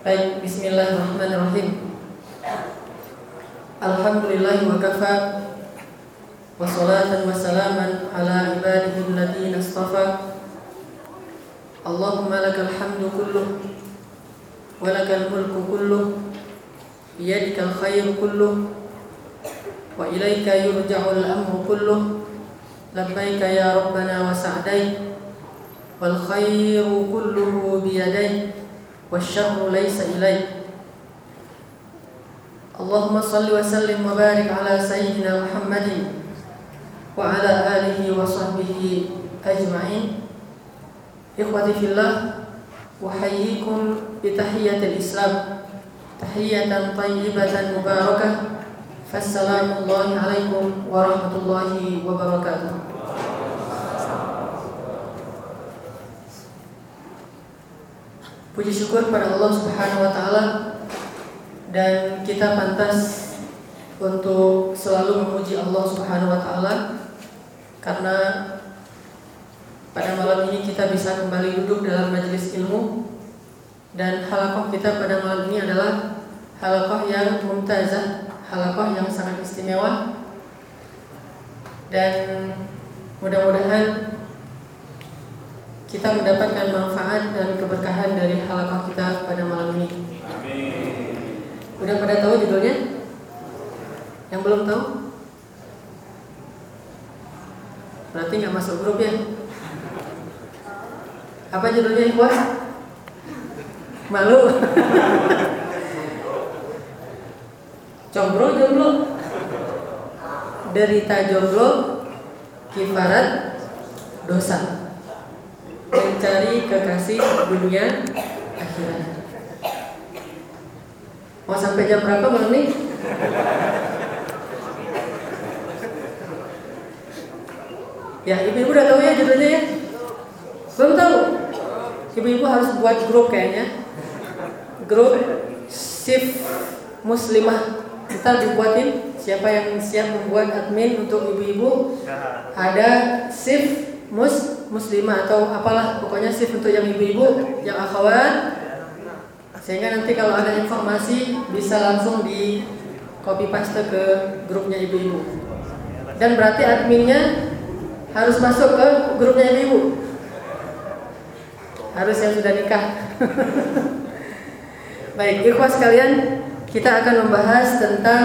Baik, bismillahirrahmanirrahim. Alhamdulillah wa kafa wa salatan wa salaman ala ibadihi alladhina istafa. Allahumma lakal hamdu kulluh wa lakal mulku kulluh biyadikal khairu kulluh wa ilaika yurja'ul amru kulluh labbaika ya rabbana wa sa'daik wal khairu kulluhu biyadaik والشر ليس إليك. اللهم صل وسلم وبارك على سيدنا محمد وعلى آله وصحبه أجمعين. إخوتي في الله أحييكم بتحية الإسلام. تحية طيبة مباركة. فالسلام الله عليكم ورحمة الله وبركاته. Puji syukur pada Allah Subhanahu wa taala dan kita pantas untuk selalu memuji Allah Subhanahu wa taala karena pada malam ini kita bisa kembali duduk dalam majelis ilmu dan halakoh kita pada malam ini adalah halakoh yang mumtazah, halakoh yang sangat istimewa. Dan mudah-mudahan kita mendapatkan manfaat dan keberkahan dari halakah kita pada malam ini. Amin. Udah pada tahu judulnya? Yang belum tahu? Berarti nggak masuk grup ya? Apa judulnya Ikhwan? Malu? jomblo jomblo derita jomblo kifarat dosa mencari kekasih dunia akhirat. Mau sampai jam berapa malam nih? Ya, ibu-ibu udah tahu ya judulnya ya? Belum tahu? Ibu-ibu harus buat grup kayaknya. Grup shift muslimah. Kita dibuatin siapa yang siap membuat admin untuk ibu-ibu. Ada shift mus muslimah atau apalah pokoknya shift untuk yang ibu-ibu, yang akhwat. Sehingga nanti kalau ada informasi bisa langsung di copy paste ke grupnya ibu-ibu. Dan berarti adminnya harus masuk ke grupnya ibu-ibu. Harus yang sudah nikah. Baik, ikhwas sekalian, kita akan membahas tentang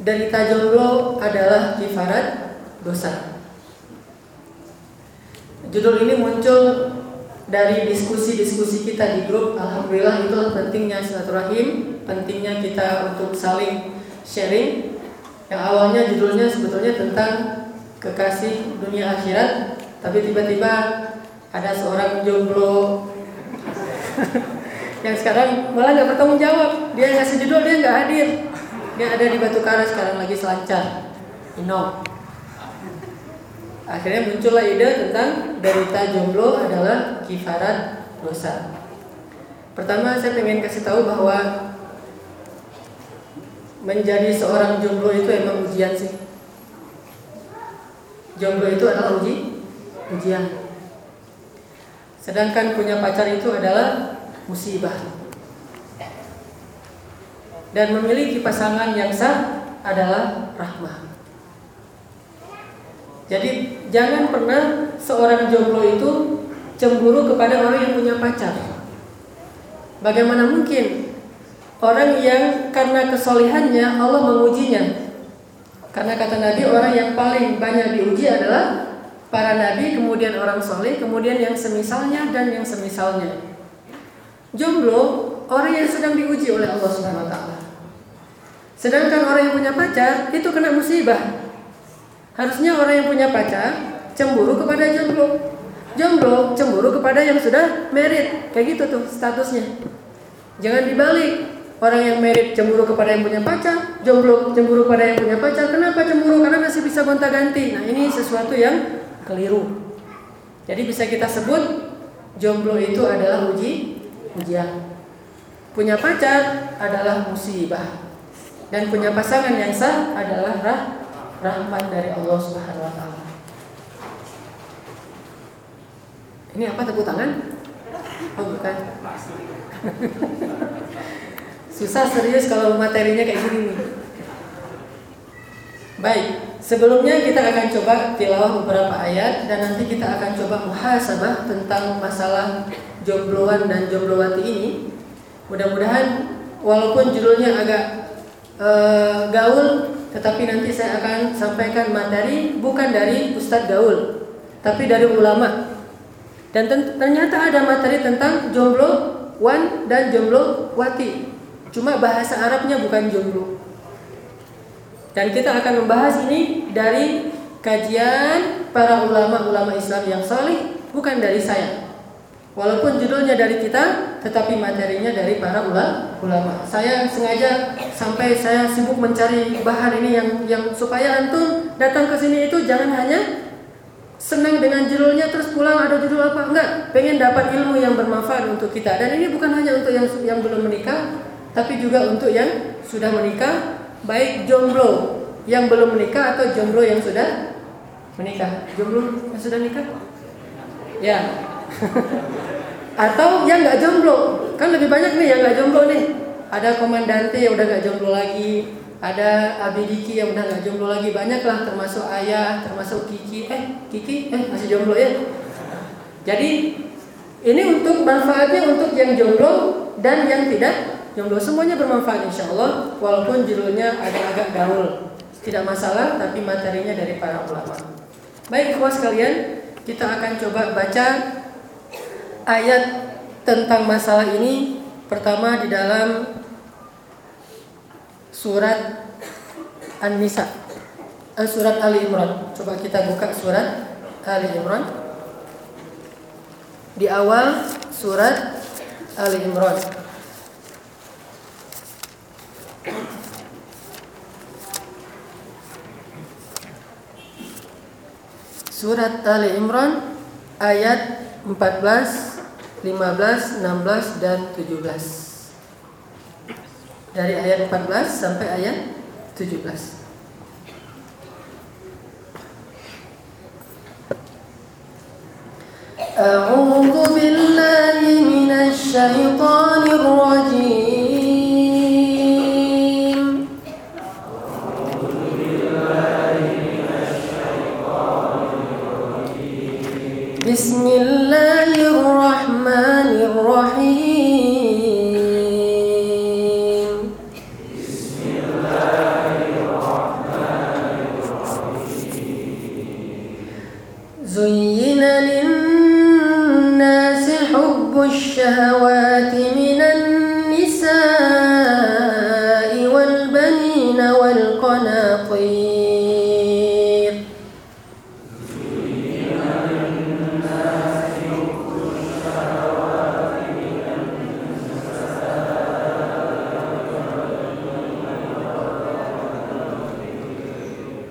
derita jomblo adalah kifarat dosa. Judul ini muncul dari diskusi-diskusi kita di grup. Alhamdulillah itulah pentingnya silaturahim, pentingnya kita untuk saling sharing. Yang awalnya judulnya sebetulnya tentang kekasih dunia akhirat, tapi tiba-tiba ada seorang jomblo yang sekarang malah nggak bertanggung jawab. Dia ngasih judul dia nggak hadir. Dia ada di Batu Kara sekarang lagi selancar. Ino. Akhirnya muncullah ide tentang derita jomblo adalah kifarat dosa. Pertama saya ingin kasih tahu bahwa menjadi seorang jomblo itu emang ujian sih. Jomblo itu adalah uji ujian. Sedangkan punya pacar itu adalah musibah. Dan memiliki pasangan yang sah adalah rahmah. Jadi jangan pernah seorang jomblo itu cemburu kepada orang yang punya pacar. Bagaimana mungkin orang yang karena kesolihannya Allah mengujinya? Karena kata Nabi orang yang paling banyak diuji adalah para nabi, kemudian orang soleh, kemudian yang semisalnya dan yang semisalnya. Jomblo orang yang sedang diuji oleh Allah Subhanahu Wa Taala. Sedangkan orang yang punya pacar itu kena musibah. Harusnya orang yang punya pacar cemburu kepada jomblo. Jomblo cemburu kepada yang sudah merit. Kayak gitu tuh statusnya. Jangan dibalik. Orang yang merit cemburu kepada yang punya pacar, jomblo cemburu kepada yang punya pacar. Kenapa cemburu? Karena masih bisa gonta-ganti. Nah, ini sesuatu yang keliru. Jadi bisa kita sebut jomblo itu adalah uji ujian. Punya pacar adalah musibah. Dan punya pasangan yang sah adalah rah rahmat dari Allah Subhanahu wa taala. Ini apa tepuk tangan? Oh bukan. Susah serius kalau materinya kayak gini nih. Baik, sebelumnya kita akan coba tilawah beberapa ayat dan nanti kita akan coba muhasabah tentang masalah jombloan dan jomblowati ini. Mudah-mudahan walaupun judulnya agak uh, gaul, tetapi nanti saya akan sampaikan materi bukan dari Ustadz Gaul, tapi dari ulama. Dan ternyata ada materi tentang jomblo wan dan jomblo wati. Cuma bahasa Arabnya bukan jomblo. Dan kita akan membahas ini dari kajian para ulama-ulama Islam yang salih, bukan dari saya. Walaupun judulnya dari kita, tetapi materinya dari para ulama. Saya sengaja sampai saya sibuk mencari bahan ini yang yang supaya antum datang ke sini itu jangan hanya senang dengan judulnya terus pulang ada judul apa. Enggak pengen dapat ilmu yang bermanfaat untuk kita. Dan ini bukan hanya untuk yang yang belum menikah tapi juga untuk yang sudah menikah baik jomblo yang belum menikah atau jomblo yang sudah menikah. Jomblo yang sudah nikah ya atau yang nggak jomblo. Kan lebih banyak nih yang nggak jomblo nih. Ada komandante yang udah nggak jomblo lagi. Ada Abidiki yang udah nggak jomblo lagi. Banyak lah termasuk ayah termasuk Kiki. Eh Kiki? Eh masih jomblo ya? Jadi ini untuk manfaatnya untuk yang jomblo dan yang tidak jomblo. Semuanya bermanfaat insya Allah. Walaupun judulnya ada agak gaul. Tidak masalah tapi materinya dari para ulama. Baik kuas kalian. Kita akan coba baca ayat tentang masalah ini pertama di dalam surat An-Nisa eh, surat Ali Imran. Coba kita buka surat Ali Imran. Di awal surat Ali Imran. Surat Ali Imran ayat 14, 15, 16 dan 17. Dari ayat 14 sampai ayat 17. A'udzu billahi minasy syaithanir rajim.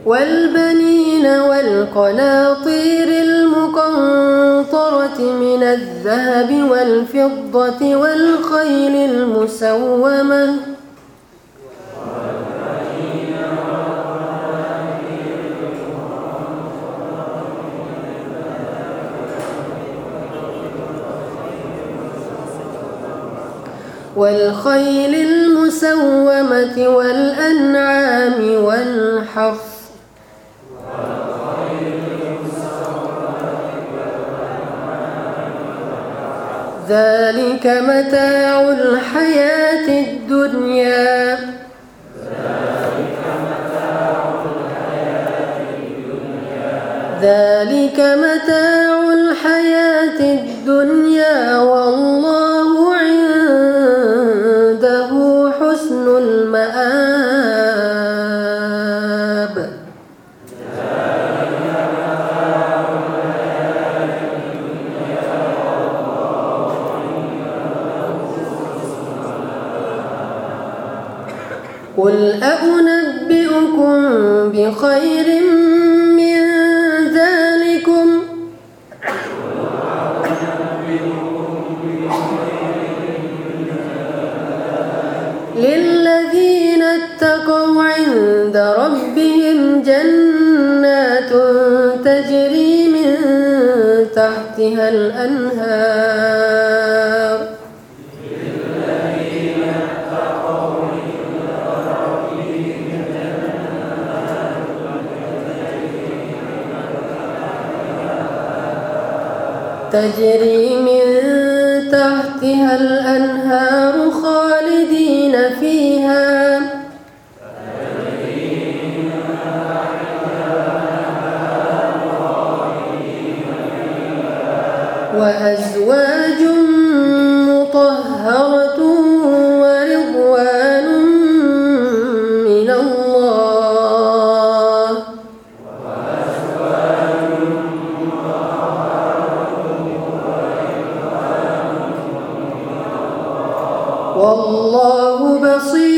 والبنين والقناطير المقنطرة من الذهب والفضة والخيل المسومة. والخيل المسومة والأنعام والحرث. ذلك متاع الحياة الدنيا. ذلك متاع الحياة الدنيا. والله قل أنبئكم بخير من ذلكم للذين اتقوا عند ربهم جنات تجري من تحت تحتها الأنهار تجري من تحتها الأنهار خالدين فيها. وأزواج والله بصير.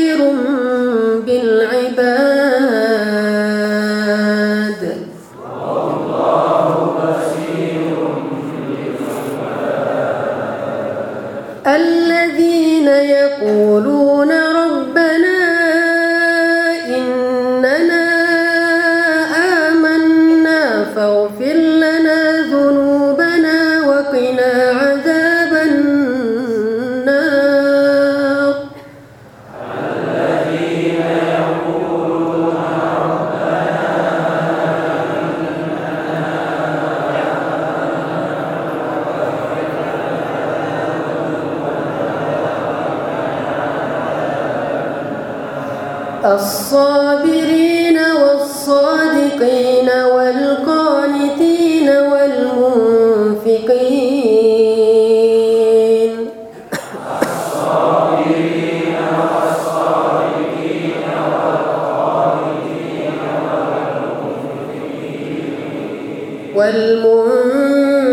والمنفقين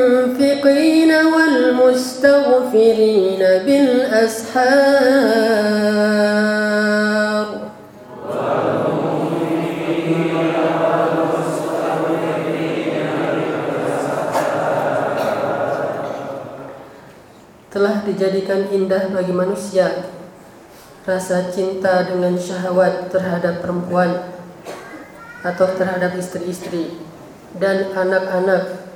والمستغفرين بالأسحار telah dijadikan indah bagi manusia rasa cinta dengan syahwat terhadap perempuan atau terhadap istri-istri dan anak-anak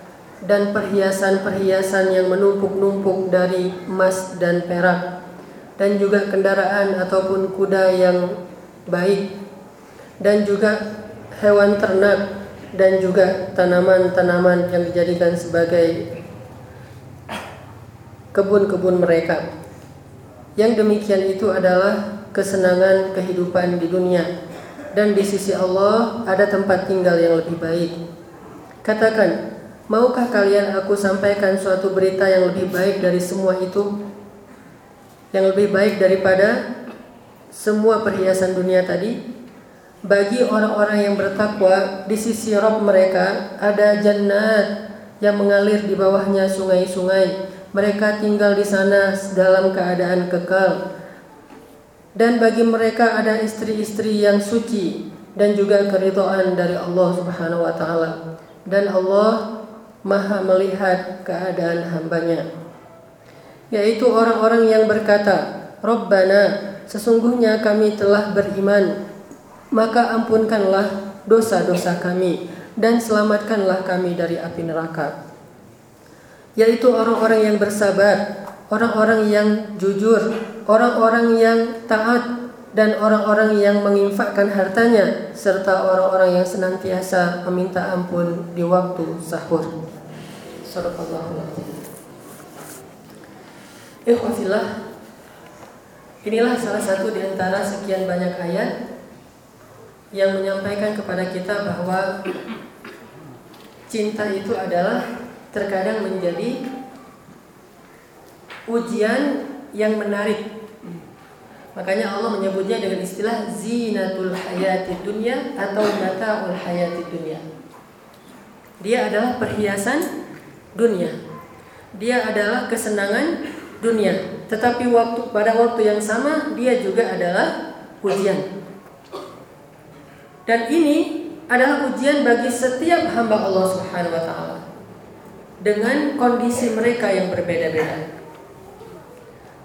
dan perhiasan-perhiasan yang menumpuk-numpuk dari emas dan perak dan juga kendaraan ataupun kuda yang baik dan juga hewan ternak dan juga tanaman-tanaman yang dijadikan sebagai kebun-kebun mereka. Yang demikian itu adalah kesenangan kehidupan di dunia dan di sisi Allah ada tempat tinggal yang lebih baik. Katakan, maukah kalian aku sampaikan suatu berita yang lebih baik dari semua itu? Yang lebih baik daripada semua perhiasan dunia tadi? Bagi orang-orang yang bertakwa di sisi Rob mereka ada jannat yang mengalir di bawahnya sungai-sungai mereka tinggal di sana dalam keadaan kekal. Dan bagi mereka ada istri-istri yang suci dan juga keridhaan dari Allah Subhanahu wa taala. Dan Allah Maha melihat keadaan hambanya. Yaitu orang-orang yang berkata, "Rabbana, sesungguhnya kami telah beriman, maka ampunkanlah dosa-dosa kami dan selamatkanlah kami dari api neraka." yaitu orang-orang yang bersabar, orang-orang yang jujur, orang-orang yang taat dan orang-orang yang menginfakkan hartanya serta orang-orang yang senantiasa meminta ampun di waktu sahur. Ikhwafillah Inilah salah satu di antara sekian banyak ayat yang menyampaikan kepada kita bahwa cinta itu adalah terkadang menjadi ujian yang menarik. Makanya Allah menyebutnya dengan istilah zinatul hayati dunya atau mataul hayati dunya. Dia adalah perhiasan dunia. Dia adalah kesenangan dunia. Tetapi waktu pada waktu yang sama dia juga adalah ujian. Dan ini adalah ujian bagi setiap hamba Allah Subhanahu wa taala dengan kondisi mereka yang berbeda-beda.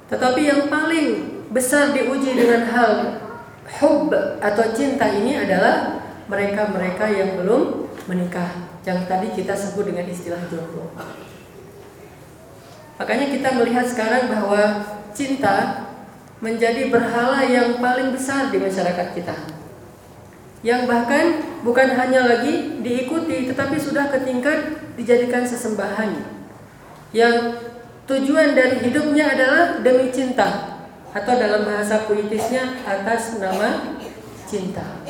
Tetapi yang paling besar diuji dengan hal hub atau cinta ini adalah mereka-mereka yang belum menikah, yang tadi kita sebut dengan istilah jomblo. Makanya kita melihat sekarang bahwa cinta menjadi berhala yang paling besar di masyarakat kita. Yang bahkan bukan hanya lagi diikuti tetapi sudah ke tingkat dijadikan sesembahan. Yang tujuan dari hidupnya adalah demi cinta atau dalam bahasa puitisnya atas nama cinta.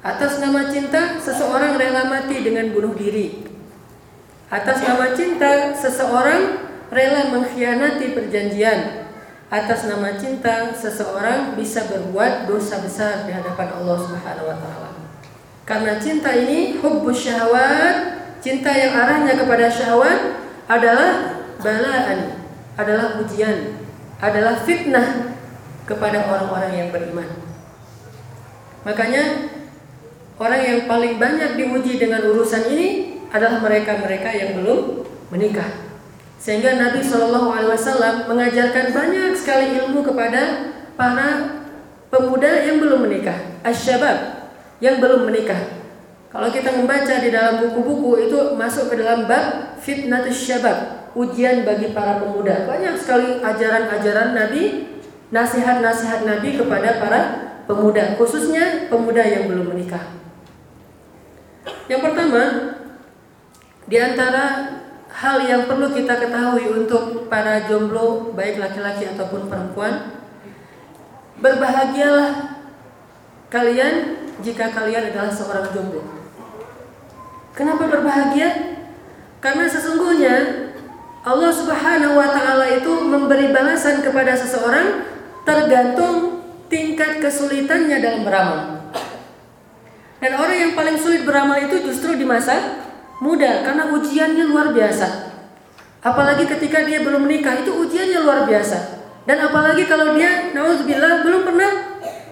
Atas nama cinta seseorang rela mati dengan bunuh diri. Atas nama cinta seseorang rela mengkhianati perjanjian. Atas nama cinta, seseorang bisa berbuat dosa besar di hadapan Allah Subhanahu wa taala. Karena cinta ini hubbus syahwat, cinta yang arahnya kepada syahwat adalah balaan, adalah ujian, adalah fitnah kepada orang-orang yang beriman. Makanya orang yang paling banyak diuji dengan urusan ini adalah mereka-mereka yang belum menikah. Sehingga Nabi Shallallahu Alaihi Wasallam mengajarkan banyak sekali ilmu kepada para pemuda yang belum menikah, asyabab yang belum menikah. Kalau kita membaca di dalam buku-buku itu masuk ke dalam bab fitnatus syabab, ujian bagi para pemuda. Banyak sekali ajaran-ajaran Nabi, nasihat-nasihat Nabi kepada para pemuda, khususnya pemuda yang belum menikah. Yang pertama, di antara hal yang perlu kita ketahui untuk para jomblo baik laki-laki ataupun perempuan berbahagialah kalian jika kalian adalah seorang jomblo kenapa berbahagia karena sesungguhnya Allah Subhanahu wa taala itu memberi balasan kepada seseorang tergantung tingkat kesulitannya dalam beramal dan orang yang paling sulit beramal itu justru di masa muda karena ujiannya luar biasa. Apalagi ketika dia belum menikah itu ujiannya luar biasa. Dan apalagi kalau dia naudzubillah belum pernah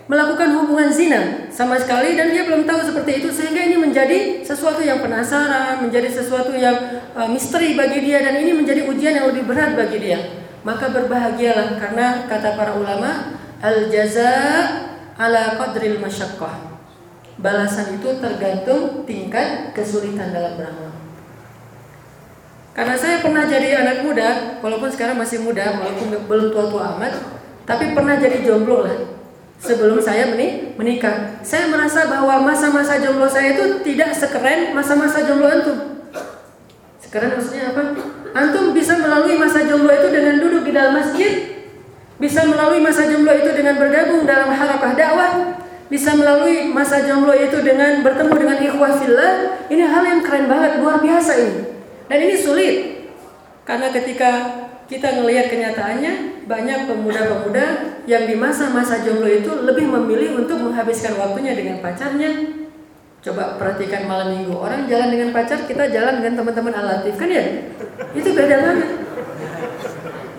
melakukan hubungan zina sama sekali dan dia belum tahu seperti itu sehingga ini menjadi sesuatu yang penasaran, menjadi sesuatu yang uh, misteri bagi dia dan ini menjadi ujian yang lebih berat bagi dia. Maka berbahagialah karena kata para ulama al jaza ala qadril masyaqqah balasan itu tergantung tingkat kesulitan dalam beramal. Karena saya pernah jadi anak muda, walaupun sekarang masih muda, walaupun belum tua-tua amat, tapi pernah jadi jomblo lah. Sebelum saya menikah, saya merasa bahwa masa-masa jomblo saya itu tidak sekeren masa-masa jomblo antum. Sekeren maksudnya apa? Antum bisa melalui masa jomblo itu dengan duduk di dalam masjid, bisa melalui masa jomblo itu dengan bergabung dalam harakah dakwah, bisa melalui masa jomblo itu dengan bertemu dengan ikhwah fillah, ini hal yang keren banget, luar biasa ini. Dan ini sulit. Karena ketika kita melihat kenyataannya, banyak pemuda-pemuda yang di masa-masa jomblo itu lebih memilih untuk menghabiskan waktunya dengan pacarnya. Coba perhatikan malam minggu, orang jalan dengan pacar, kita jalan dengan teman-teman alatif, kan ya? Itu beda banget.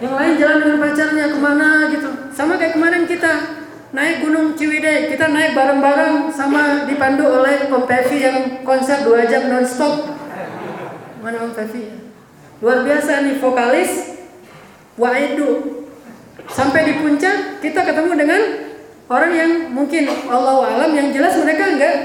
Yang lain jalan dengan pacarnya ke mana gitu. Sama kayak kemarin kita naik Gunung Ciwidey kita naik bareng-bareng sama dipandu oleh Om Pevi yang konser dua jam nonstop mana Om Pevi luar biasa nih vokalis Waidu sampai di puncak kita ketemu dengan orang yang mungkin Allah alam yang jelas mereka enggak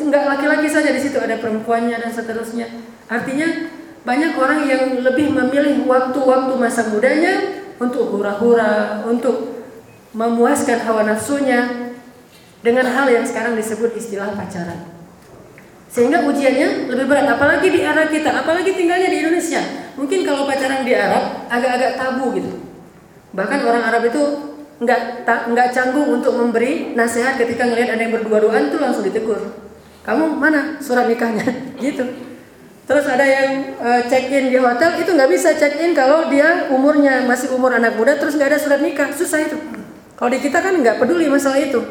enggak laki-laki saja di situ ada perempuannya dan seterusnya artinya banyak orang yang lebih memilih waktu-waktu masa mudanya untuk hura-hura untuk memuaskan hawa nafsunya dengan hal yang sekarang disebut istilah pacaran. Sehingga ujiannya lebih berat, apalagi di era kita, apalagi tinggalnya di Indonesia. Mungkin kalau pacaran di Arab agak-agak tabu gitu. Bahkan orang Arab itu nggak nggak canggung untuk memberi nasihat ketika ngelihat ada yang berdua-duaan tuh langsung ditegur. Kamu mana surat nikahnya? gitu. Terus ada yang uh, check in di hotel itu nggak bisa check in kalau dia umurnya masih umur anak muda terus nggak ada surat nikah susah itu. Kalau di kita kan nggak peduli masalah itu.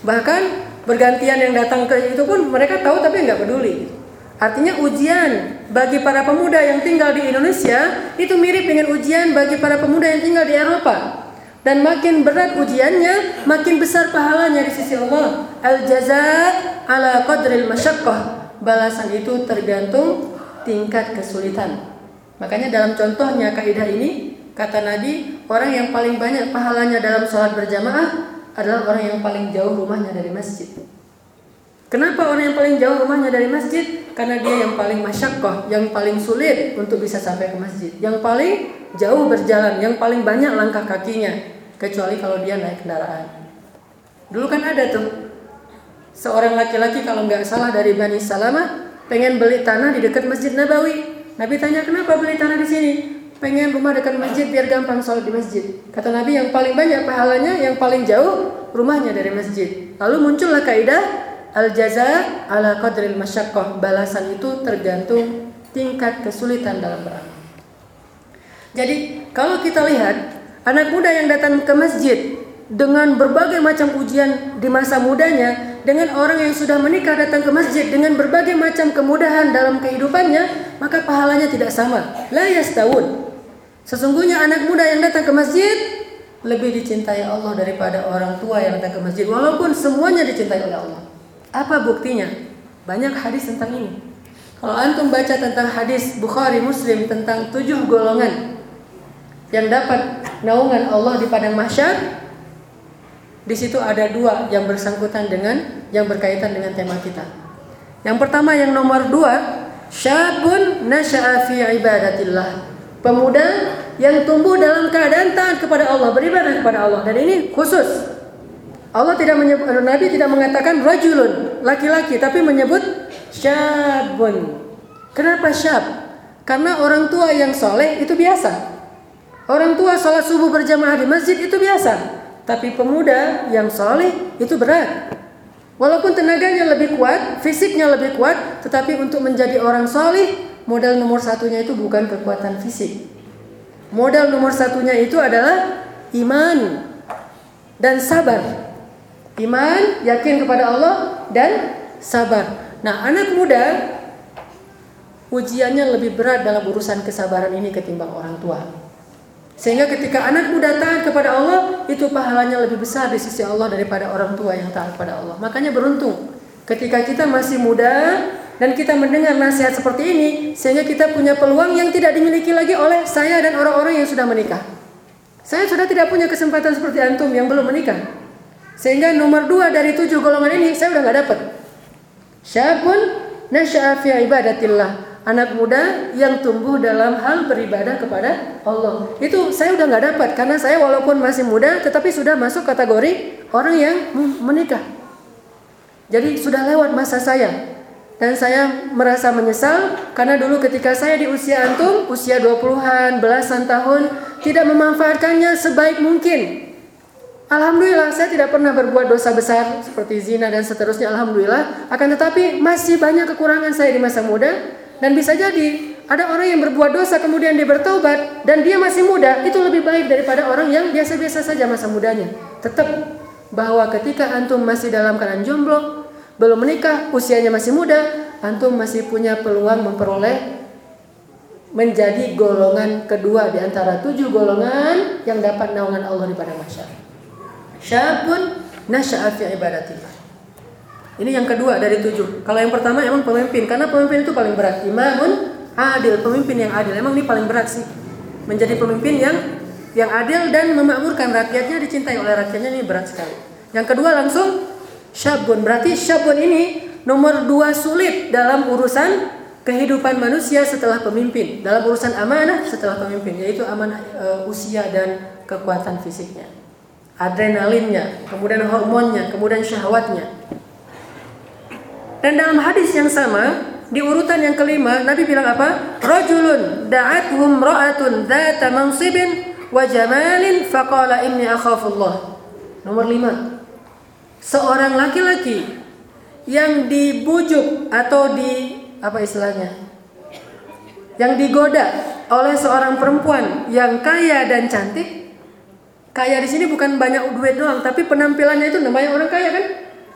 Bahkan bergantian yang datang ke itu pun mereka tahu tapi nggak peduli. Artinya ujian bagi para pemuda yang tinggal di Indonesia itu mirip dengan ujian bagi para pemuda yang tinggal di Eropa. Dan makin berat ujiannya, makin besar pahalanya di sisi Allah. Al jaza ala qadril masyaqqah. Balasan itu tergantung tingkat kesulitan. Makanya dalam contohnya kaidah ini Kata Nabi, orang yang paling banyak pahalanya dalam sholat berjamaah adalah orang yang paling jauh rumahnya dari masjid. Kenapa orang yang paling jauh rumahnya dari masjid? Karena dia yang paling masyakoh, yang paling sulit untuk bisa sampai ke masjid. Yang paling jauh berjalan, yang paling banyak langkah kakinya, kecuali kalau dia naik kendaraan. Dulu kan ada tuh seorang laki-laki kalau nggak salah dari Bani Salamah pengen beli tanah di dekat Masjid Nabawi. Nabi tanya kenapa beli tanah di sini? Pengen rumah dekat masjid biar gampang sholat di masjid. Kata Nabi yang paling banyak pahalanya, yang paling jauh rumahnya dari masjid. Lalu muncullah kaidah al jaza ala qadril masyaqqah. Balasan itu tergantung tingkat kesulitan dalam beramal. Jadi kalau kita lihat anak muda yang datang ke masjid dengan berbagai macam ujian di masa mudanya, dengan orang yang sudah menikah datang ke masjid dengan berbagai macam kemudahan dalam kehidupannya, maka pahalanya tidak sama. La yastawun. Sesungguhnya anak muda yang datang ke masjid lebih dicintai Allah daripada orang tua yang datang ke masjid walaupun semuanya dicintai oleh Allah. Apa buktinya? Banyak hadis tentang ini. Kalau antum baca tentang hadis Bukhari Muslim tentang tujuh golongan yang dapat naungan Allah di padang mahsyar, di situ ada dua yang bersangkutan dengan yang berkaitan dengan tema kita. Yang pertama yang nomor dua, syabun nasya'a ibadatillah. Pemuda yang tumbuh dalam keadaan taat kepada Allah, beribadah kepada Allah. Dan ini khusus. Allah tidak menyebut Nabi tidak mengatakan rajulun, laki-laki, tapi menyebut syabun. Kenapa syab? Karena orang tua yang soleh itu biasa. Orang tua sholat subuh berjamaah di masjid itu biasa. Tapi pemuda yang soleh itu berat. Walaupun tenaganya lebih kuat, fisiknya lebih kuat, tetapi untuk menjadi orang soleh, modal nomor satunya itu bukan kekuatan fisik. Modal nomor satunya itu adalah iman dan sabar. Iman, yakin kepada Allah dan sabar. Nah, anak muda ujiannya lebih berat dalam urusan kesabaran ini ketimbang orang tua. Sehingga ketika anak muda taat kepada Allah, itu pahalanya lebih besar di sisi Allah daripada orang tua yang taat kepada Allah. Makanya beruntung ketika kita masih muda dan kita mendengar nasihat seperti ini, sehingga kita punya peluang yang tidak dimiliki lagi oleh saya dan orang-orang yang sudah menikah. Saya sudah tidak punya kesempatan seperti antum yang belum menikah. Sehingga nomor dua dari tujuh golongan ini saya udah nggak dapat. Syabun nasya'a ibadatillah anak muda yang tumbuh dalam hal beribadah kepada Allah. Itu saya udah nggak dapat karena saya walaupun masih muda tetapi sudah masuk kategori orang yang menikah. Jadi sudah lewat masa saya. Dan saya merasa menyesal karena dulu ketika saya di usia antum, usia 20-an, belasan tahun, tidak memanfaatkannya sebaik mungkin. Alhamdulillah saya tidak pernah berbuat dosa besar seperti zina dan seterusnya Alhamdulillah Akan tetapi masih banyak kekurangan saya di masa muda dan bisa jadi ada orang yang berbuat dosa kemudian dia bertobat dan dia masih muda itu lebih baik daripada orang yang biasa-biasa saja masa mudanya. Tetap bahwa ketika antum masih dalam keadaan jomblo, belum menikah, usianya masih muda, antum masih punya peluang memperoleh menjadi golongan kedua di antara tujuh golongan yang dapat naungan Allah di padang mahsyar. Syabun nasya'a fi ibadatillah. Ini yang kedua dari tujuh. Kalau yang pertama emang pemimpin, karena pemimpin itu paling berat. Imamun adil, pemimpin yang adil. Emang ini paling berat sih. Menjadi pemimpin yang yang adil dan memakmurkan rakyatnya dicintai oleh rakyatnya ini berat sekali. Yang kedua langsung syabun. Berarti syabun ini nomor dua sulit dalam urusan kehidupan manusia setelah pemimpin. Dalam urusan amanah setelah pemimpin, yaitu amanah e, usia dan kekuatan fisiknya. Adrenalinnya, kemudian hormonnya, kemudian syahwatnya. Dan dalam hadis yang sama, di urutan yang kelima, Nabi bilang apa? Rajulun da'athum ra'atun dzata mansibin wa jamalin faqala inni akhafullah. Nomor lima. Seorang laki-laki yang dibujuk atau di apa istilahnya? Yang digoda oleh seorang perempuan yang kaya dan cantik. Kaya di sini bukan banyak duit doang, tapi penampilannya itu namanya orang kaya kan?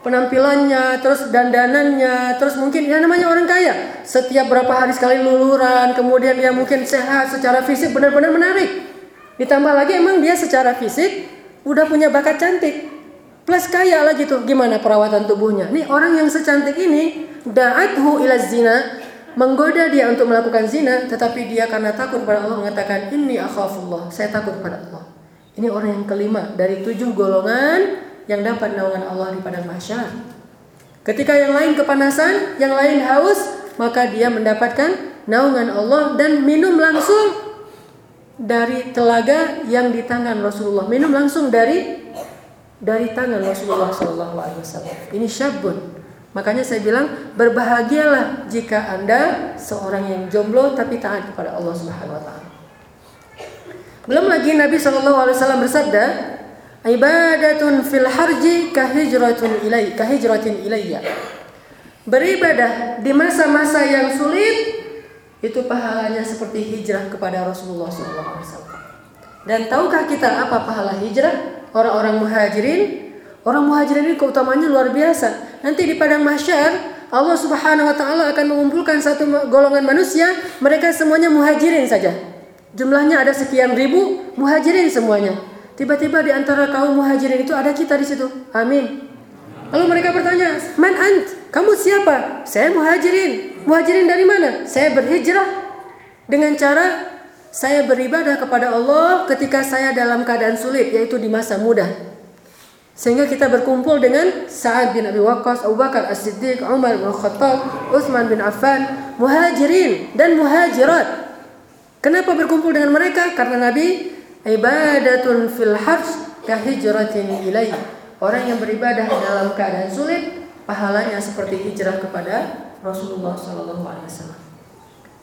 penampilannya, terus dandanannya, terus mungkin ya namanya orang kaya. Setiap berapa hari sekali luluran, kemudian dia mungkin sehat secara fisik benar-benar menarik. Ditambah lagi emang dia secara fisik udah punya bakat cantik. Plus kaya lagi tuh gimana perawatan tubuhnya. Nih orang yang secantik ini da'athu ila zina menggoda dia untuk melakukan zina tetapi dia karena takut kepada Allah mengatakan ini akhafullah saya takut kepada Allah ini orang yang kelima dari tujuh golongan yang dapat naungan Allah di padang mahsyar. Ketika yang lain kepanasan, yang lain haus, maka dia mendapatkan naungan Allah dan minum langsung dari telaga yang di tangan Rasulullah. Minum langsung dari dari tangan Rasulullah Shallallahu Alaihi Wasallam. Ini syabun. Makanya saya bilang berbahagialah jika anda seorang yang jomblo tapi taat kepada Allah Subhanahu Wa Taala. Belum lagi Nabi Wasallam bersabda, ibadatun fil harji kahijratun ilai kahijratin ilayya. Beribadah di masa-masa yang sulit itu pahalanya seperti hijrah kepada Rasulullah SAW. Dan tahukah kita apa pahala hijrah? Orang-orang muhajirin, orang muhajirin ini keutamanya luar biasa. Nanti di padang mahsyar Allah Subhanahu wa taala akan mengumpulkan satu golongan manusia, mereka semuanya muhajirin saja. Jumlahnya ada sekian ribu, muhajirin semuanya. Tiba-tiba di antara kaum muhajirin itu ada kita di situ. Amin. Lalu mereka bertanya, "Man ant? Kamu siapa?" "Saya muhajirin." Muhajirin dari mana? Saya berhijrah dengan cara saya beribadah kepada Allah ketika saya dalam keadaan sulit yaitu di masa muda. Sehingga kita berkumpul dengan Sa'ad bin Abi Waqqas, Abu Bakar As-Siddiq, Umar bin Khattab, Utsman bin Affan, muhajirin dan muhajirat. Kenapa berkumpul dengan mereka? Karena Nabi ibadatun fil harj kahijratin ilaih. Orang yang beribadah dalam keadaan sulit, pahalanya seperti hijrah kepada Rasulullah Wasallam.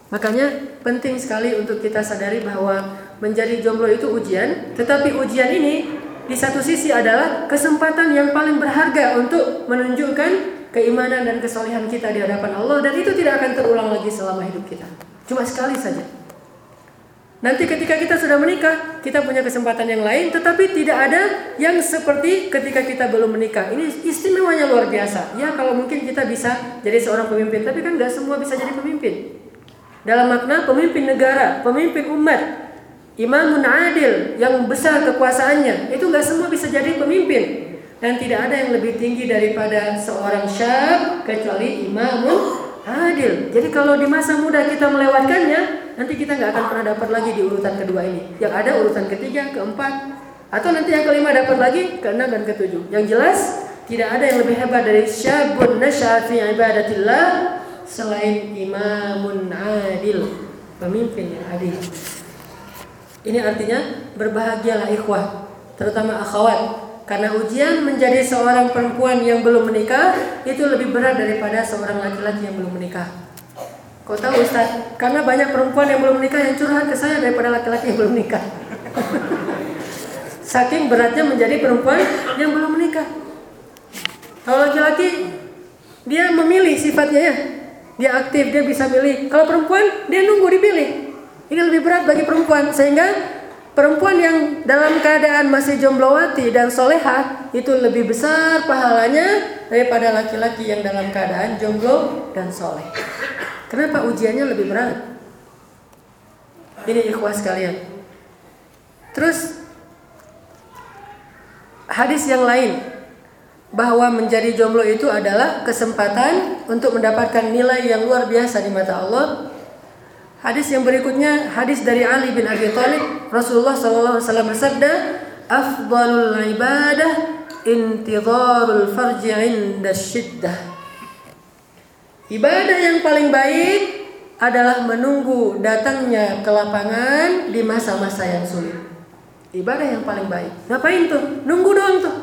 Makanya penting sekali untuk kita sadari bahwa menjadi jomblo itu ujian, tetapi ujian ini di satu sisi adalah kesempatan yang paling berharga untuk menunjukkan keimanan dan kesolehan kita di hadapan Allah dan itu tidak akan terulang lagi selama hidup kita. Cuma sekali saja. Nanti ketika kita sudah menikah, kita punya kesempatan yang lain, tetapi tidak ada yang seperti ketika kita belum menikah. Ini istimewanya luar biasa. Ya kalau mungkin kita bisa jadi seorang pemimpin, tapi kan nggak semua bisa jadi pemimpin. Dalam makna pemimpin negara, pemimpin umat, imamun adil yang besar kekuasaannya, itu nggak semua bisa jadi pemimpin. Dan tidak ada yang lebih tinggi daripada seorang syab kecuali imamun adil. Jadi kalau di masa muda kita melewatkannya, nanti kita nggak akan pernah dapat lagi di urutan kedua ini. Yang ada urutan ketiga, keempat, atau nanti yang kelima dapat lagi keenam dan ketujuh. Yang jelas tidak ada yang lebih hebat dari syabun nasyafi ibadatillah selain imamun adil, pemimpin yang adil. Ini artinya berbahagialah ikhwah, terutama akhwat, karena ujian menjadi seorang perempuan yang belum menikah itu lebih berat daripada seorang laki-laki yang belum menikah. Kau tahu Ustaz, karena banyak perempuan yang belum menikah yang curhat ke saya daripada laki-laki yang belum menikah. Saking beratnya menjadi perempuan yang belum menikah. Kalau laki-laki dia memilih sifatnya ya. Dia aktif, dia bisa milih. Kalau perempuan dia nunggu dipilih. Ini lebih berat bagi perempuan sehingga perempuan yang dalam keadaan masih jomblowati dan soleha itu lebih besar pahalanya daripada laki-laki yang dalam keadaan jomblo dan soleh. Kenapa ujiannya lebih berat? Ini ikhwas sekalian. Terus hadis yang lain bahwa menjadi jomblo itu adalah kesempatan untuk mendapatkan nilai yang luar biasa di mata Allah. Hadis yang berikutnya hadis dari Ali bin Abi Thalib Rasulullah sallallahu alaihi wasallam bersabda, "Afdalul ibadah intidharul farji 'inda syiddah." Ibadah yang paling baik adalah menunggu datangnya ke lapangan di masa-masa yang sulit. Ibadah yang paling baik. Ngapain tuh? Nunggu doang tuh.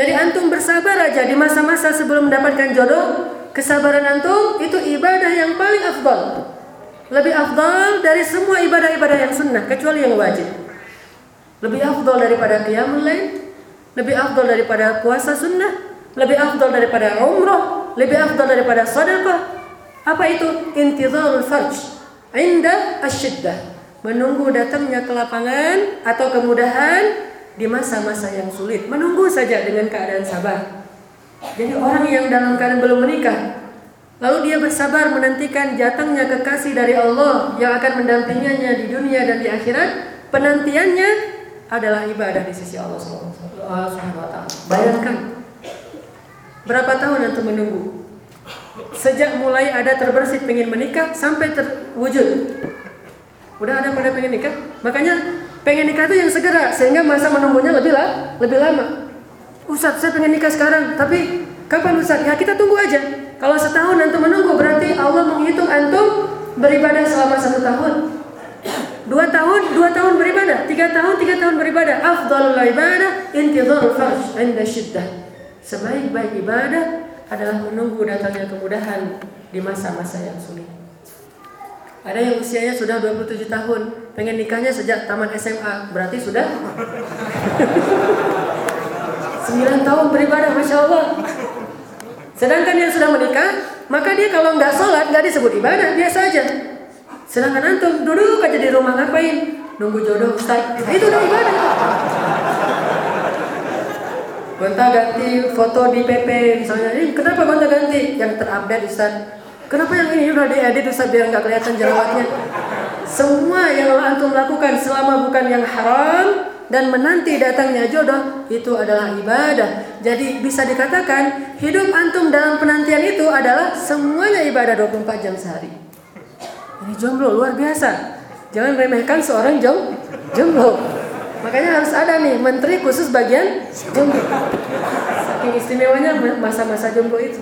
Jadi antum bersabar aja di masa-masa sebelum mendapatkan jodoh. Kesabaran antum itu ibadah yang paling afdal. Lebih afdal dari semua ibadah-ibadah yang sunnah kecuali yang wajib. Lebih afdal daripada qiyamul lain, lebih afdal daripada puasa sunnah, lebih afdal daripada umrah, lebih afdal daripada sedekah. Apa itu? Intizarul farj. Inda asyiddah. Menunggu datangnya ke lapangan atau kemudahan di masa-masa yang sulit. Menunggu saja dengan keadaan sabar. Jadi orang yang dalam keadaan belum menikah, lalu dia bersabar menantikan datangnya kekasih dari Allah yang akan mendampinginya di dunia dan di akhirat, penantiannya adalah ibadah di sisi Allah Subhanahu wa taala. Bayangkan Berapa tahun antum menunggu? Sejak mulai ada terbersit pengen menikah sampai terwujud. Udah ada pada pengen nikah? Makanya pengen nikah itu yang segera sehingga masa menunggunya lebih lah, lebih lama. Ustaz, saya pengen nikah sekarang, tapi kapan Ustaz? Ya kita tunggu aja. Kalau setahun antum menunggu berarti Allah menghitung antum beribadah selama satu tahun. Dua tahun, dua tahun beribadah. Tiga tahun, tiga tahun beribadah. Afdalul ibadah intidharul farj inda syiddah. Sebaik-baik ibadah adalah menunggu datangnya kemudahan di masa-masa yang sulit. Ada yang usianya sudah 27 tahun, pengen nikahnya sejak taman SMA, berarti sudah 9 tahun beribadah, Masya Allah. Sedangkan yang sudah menikah, maka dia kalau nggak sholat, nggak disebut ibadah, biasa aja. Sedangkan antum duduk aja di rumah ngapain? Nunggu jodoh Ustaz. Nah, itu udah ibadah. Gonta ganti foto di PP misalnya. Ini kenapa gonta ganti? Yang terupdate Ustaz. Kenapa yang ini udah diedit Ustaz biar nggak kelihatan jerawatnya? Semua yang antum lakukan selama bukan yang haram dan menanti datangnya jodoh itu adalah ibadah. Jadi bisa dikatakan hidup antum dalam penantian itu adalah semuanya ibadah 24 jam sehari. Ini jomblo luar biasa. Jangan remehkan seorang jom, jomblo. Makanya harus ada nih menteri khusus bagian jomblo. Saking istimewanya masa-masa jomblo itu.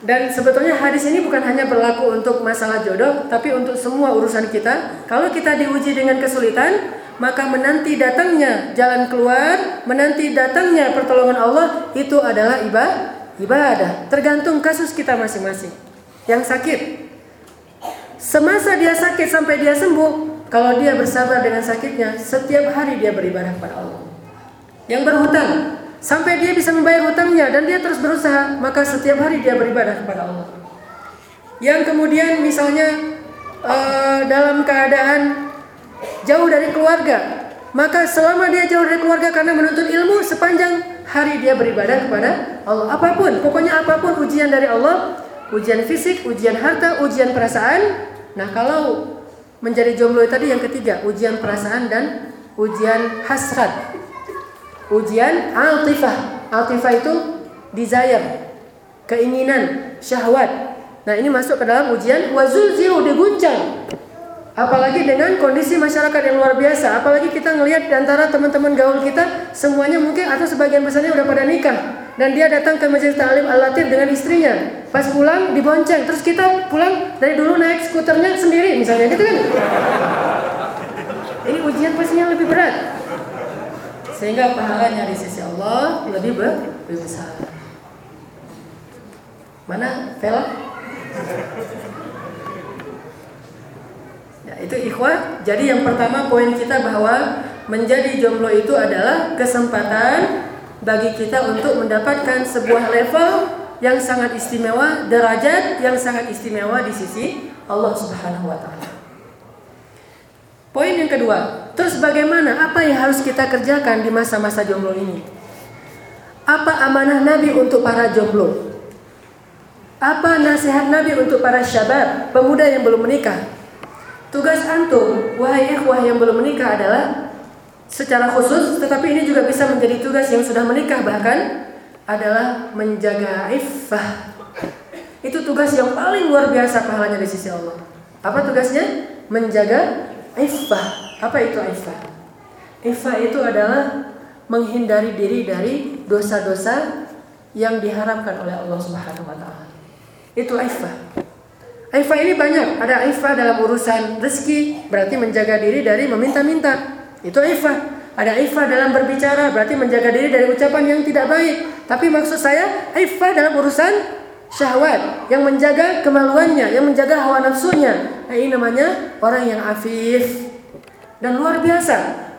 Dan sebetulnya hadis ini bukan hanya berlaku untuk masalah jodoh, tapi untuk semua urusan kita. Kalau kita diuji dengan kesulitan, maka menanti datangnya jalan keluar, menanti datangnya pertolongan Allah itu adalah ibadah. Tergantung kasus kita masing-masing. Yang sakit, semasa dia sakit sampai dia sembuh, kalau dia bersabar dengan sakitnya, setiap hari dia beribadah kepada Allah. Yang berhutang, sampai dia bisa membayar hutangnya dan dia terus berusaha, maka setiap hari dia beribadah kepada Allah. Yang kemudian misalnya uh, dalam keadaan jauh dari keluarga, maka selama dia jauh dari keluarga karena menuntut ilmu sepanjang hari dia beribadah kepada Allah. Apa pun, pokoknya apa pun ujian dari Allah, ujian fisik, ujian harta, ujian perasaan. Nah, kalau menjadi jomblo tadi yang ketiga, ujian perasaan dan ujian hasrat ujian altifah. Altifah itu desire, keinginan, syahwat. Nah, ini masuk ke dalam ujian wazul ziru diguncang. Apalagi dengan kondisi masyarakat yang luar biasa, apalagi kita ngelihat di antara teman-teman gaul kita semuanya mungkin atau sebagian besarnya udah pada nikah dan dia datang ke masjid ta'lim al-latif dengan istrinya. Pas pulang dibonceng, terus kita pulang dari dulu naik skuternya sendiri misalnya gitu kan. Ini ujian pastinya lebih berat sehingga pahalanya di sisi Allah lebih, besar. Mana Vela? Ya, itu ikhwah. Jadi yang pertama poin kita bahwa menjadi jomblo itu adalah kesempatan bagi kita untuk mendapatkan sebuah level yang sangat istimewa, derajat yang sangat istimewa di sisi Allah Subhanahu wa taala. Poin yang kedua, Terus bagaimana? Apa yang harus kita kerjakan di masa-masa jomblo ini? Apa amanah Nabi untuk para jomblo? Apa nasihat Nabi untuk para syabab, pemuda yang belum menikah? Tugas antum, wahai ikhwah yang belum menikah adalah secara khusus, tetapi ini juga bisa menjadi tugas yang sudah menikah bahkan adalah menjaga iffah. Itu tugas yang paling luar biasa pahalanya di sisi Allah. Apa tugasnya? Menjaga iffah. Apa itu ifah? Ifah itu adalah menghindari diri dari dosa-dosa yang diharamkan oleh Allah Subhanahu wa taala. Itu ifah. Ifah ini banyak. Ada ifah dalam urusan rezeki, berarti menjaga diri dari meminta-minta. Itu ifah. Ada ifah dalam berbicara, berarti menjaga diri dari ucapan yang tidak baik. Tapi maksud saya, ifah dalam urusan syahwat, yang menjaga kemaluannya, yang menjaga hawa nafsunya. Nah, ini namanya orang yang afif, dan luar biasa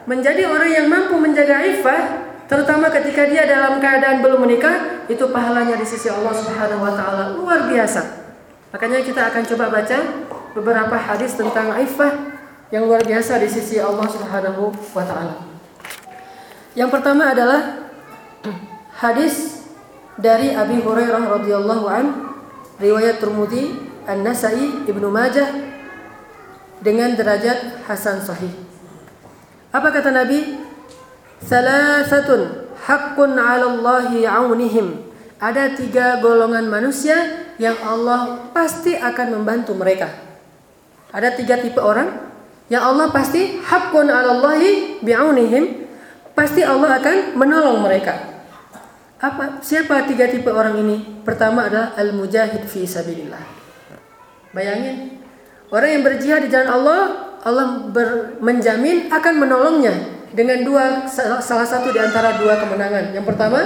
menjadi orang yang mampu menjaga iffah terutama ketika dia dalam keadaan belum menikah itu pahalanya di sisi Allah Subhanahu wa taala luar biasa. Makanya kita akan coba baca beberapa hadis tentang iffah yang luar biasa di sisi Allah Subhanahu wa taala. Yang pertama adalah hadis dari Abi Hurairah radhiyallahu an riwayat Tirmidzi, An-Nasa'i, Ibnu Majah dengan derajat hasan sahih. Apa kata Nabi? Salasatun haqqun 'ala Allahi 'aunihim. Ada tiga golongan manusia yang Allah pasti akan membantu mereka. Ada tiga tipe orang yang Allah pasti haqqun 'ala Allahi bi'aunihim. Pasti Allah akan menolong mereka. Apa siapa tiga tipe orang ini? Pertama adalah al-mujahid fi sabilillah. Bayangin Orang yang berjihad di jalan Allah, Allah ber, menjamin akan menolongnya dengan dua salah satu di antara dua kemenangan. Yang pertama,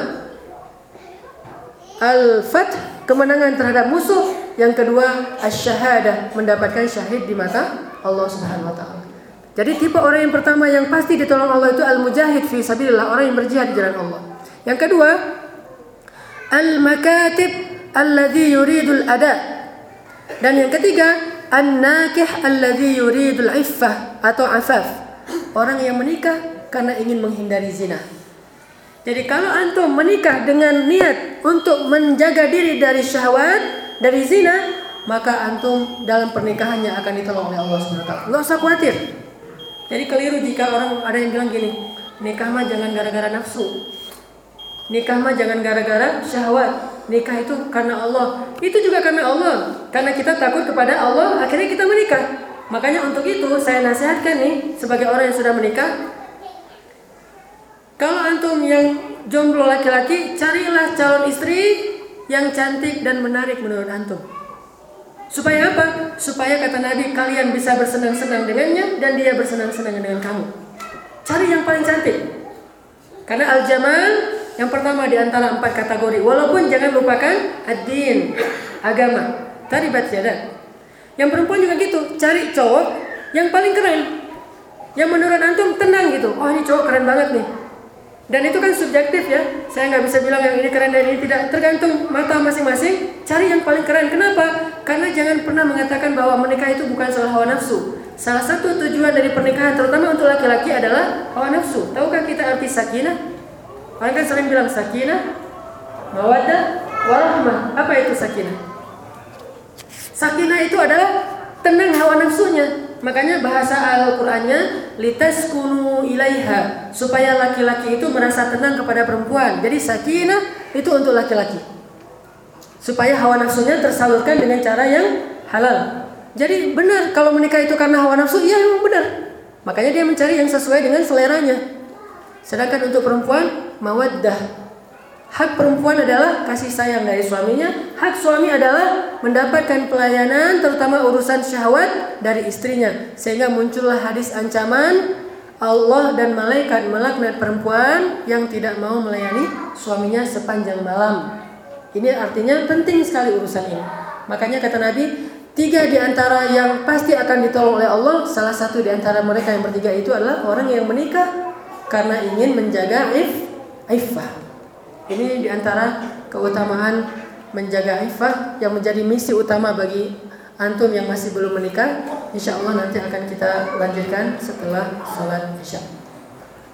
al-fath, kemenangan terhadap musuh. Yang kedua, asy-syahadah, mendapatkan syahid di mata Allah Subhanahu wa taala. Jadi tipe orang yang pertama yang pasti ditolong Allah itu al-mujahid fi sabilillah, orang yang berjihad di jalan Allah. Yang kedua, al-makatib alladhi yuridul ada. Dan yang ketiga, an-nakih alladhi yuridul iffah atau afaf. Orang yang menikah karena ingin menghindari zina. Jadi kalau antum menikah dengan niat untuk menjaga diri dari syahwat, dari zina, maka antum dalam pernikahannya akan ditolong oleh Allah SWT. Nggak usah khawatir. Jadi keliru jika orang ada yang bilang gini, nikah mah jangan gara-gara nafsu. Nikah mah jangan gara-gara syahwat. Nikah itu karena Allah. Itu juga karena Allah. Karena kita takut kepada Allah, akhirnya kita menikah. Makanya untuk itu saya nasihatkan nih sebagai orang yang sudah menikah, kalau antum yang jomblo laki-laki, carilah calon istri yang cantik dan menarik menurut antum. Supaya apa? Supaya kata Nabi kalian bisa bersenang-senang dengannya dan dia bersenang-senang dengan kamu. Cari yang paling cantik. Karena al-jamal yang pertama di antara empat kategori. Walaupun jangan lupakan ad-din, agama. Tadi baca Yang perempuan juga gitu, cari cowok yang paling keren. Yang menurut antum tenang gitu. Oh ini cowok keren banget nih. Dan itu kan subjektif ya. Saya nggak bisa bilang yang ini keren dan ini tidak. Tergantung mata masing-masing. Cari yang paling keren. Kenapa? Karena jangan pernah mengatakan bahwa menikah itu bukan soal hawa nafsu. Salah satu tujuan dari pernikahan, terutama untuk laki-laki adalah hawa nafsu. Tahukah kita arti sakinah? Orang kan sering bilang sakinah, mawaddah, warahmah. Apa itu sakinah? Sakinah itu adalah tenang hawa nafsunya. Makanya bahasa Al-Qur'annya kunu ilaiha supaya laki-laki itu merasa tenang kepada perempuan. Jadi sakinah itu untuk laki-laki. Supaya hawa nafsunya tersalurkan dengan cara yang halal. Jadi benar kalau menikah itu karena hawa nafsu, iya memang benar. Makanya dia mencari yang sesuai dengan seleranya. Sedangkan untuk perempuan mawaddah Hak perempuan adalah kasih sayang dari suaminya. Hak suami adalah mendapatkan pelayanan terutama urusan syahwat dari istrinya. Sehingga muncullah hadis ancaman Allah dan malaikat melaknat perempuan yang tidak mau melayani suaminya sepanjang malam. Ini artinya penting sekali urusan ini. Makanya kata Nabi, tiga di antara yang pasti akan ditolong oleh Allah, salah satu di antara mereka yang bertiga itu adalah orang yang menikah karena ingin menjaga if, iffah. Ini di antara keutamaan menjaga ifah yang menjadi misi utama bagi antum yang masih belum menikah. Insya Allah nanti akan kita lanjutkan setelah sholat isya.